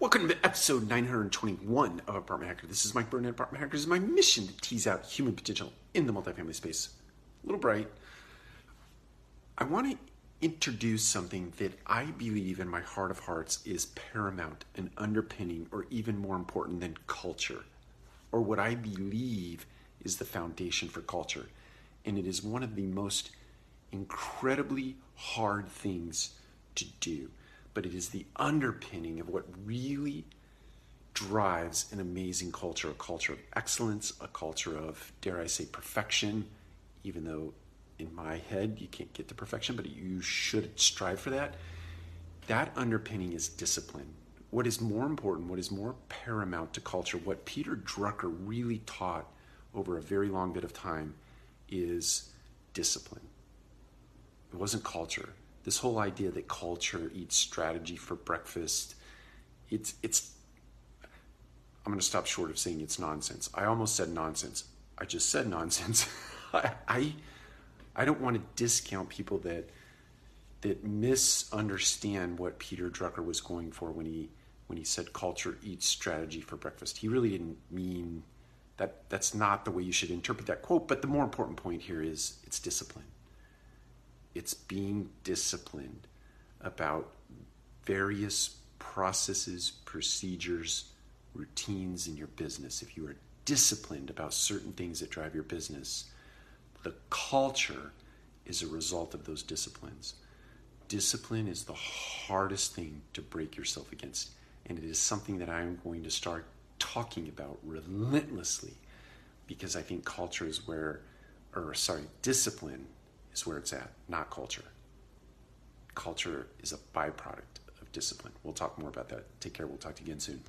Welcome to episode 921 of Apartment Hacker. This is Mike Burnett, Apartment Hackers. is my mission to tease out human potential in the multifamily space. A little bright. I want to introduce something that I believe in my heart of hearts is paramount and underpinning, or even more important than culture, or what I believe is the foundation for culture. And it is one of the most incredibly hard things to do but it is the underpinning of what really drives an amazing culture a culture of excellence, a culture of, dare I say, perfection, even though in my head you can't get to perfection, but you should strive for that. That underpinning is discipline. What is more important, what is more paramount to culture, what Peter Drucker really taught over a very long bit of time is discipline. It wasn't culture this whole idea that culture eats strategy for breakfast it's it's i'm going to stop short of saying it's nonsense. I almost said nonsense. I just said nonsense. I, I i don't want to discount people that that misunderstand what peter drucker was going for when he when he said culture eats strategy for breakfast. He really didn't mean that that's not the way you should interpret that quote but the more important point here is it's discipline it's being disciplined about various processes, procedures, routines in your business. If you are disciplined about certain things that drive your business, the culture is a result of those disciplines. Discipline is the hardest thing to break yourself against, and it is something that I am going to start talking about relentlessly because I think culture is where, or sorry, discipline is where it's at, not culture. Culture is a byproduct of discipline. We'll talk more about that. Take care. We'll talk to you again soon.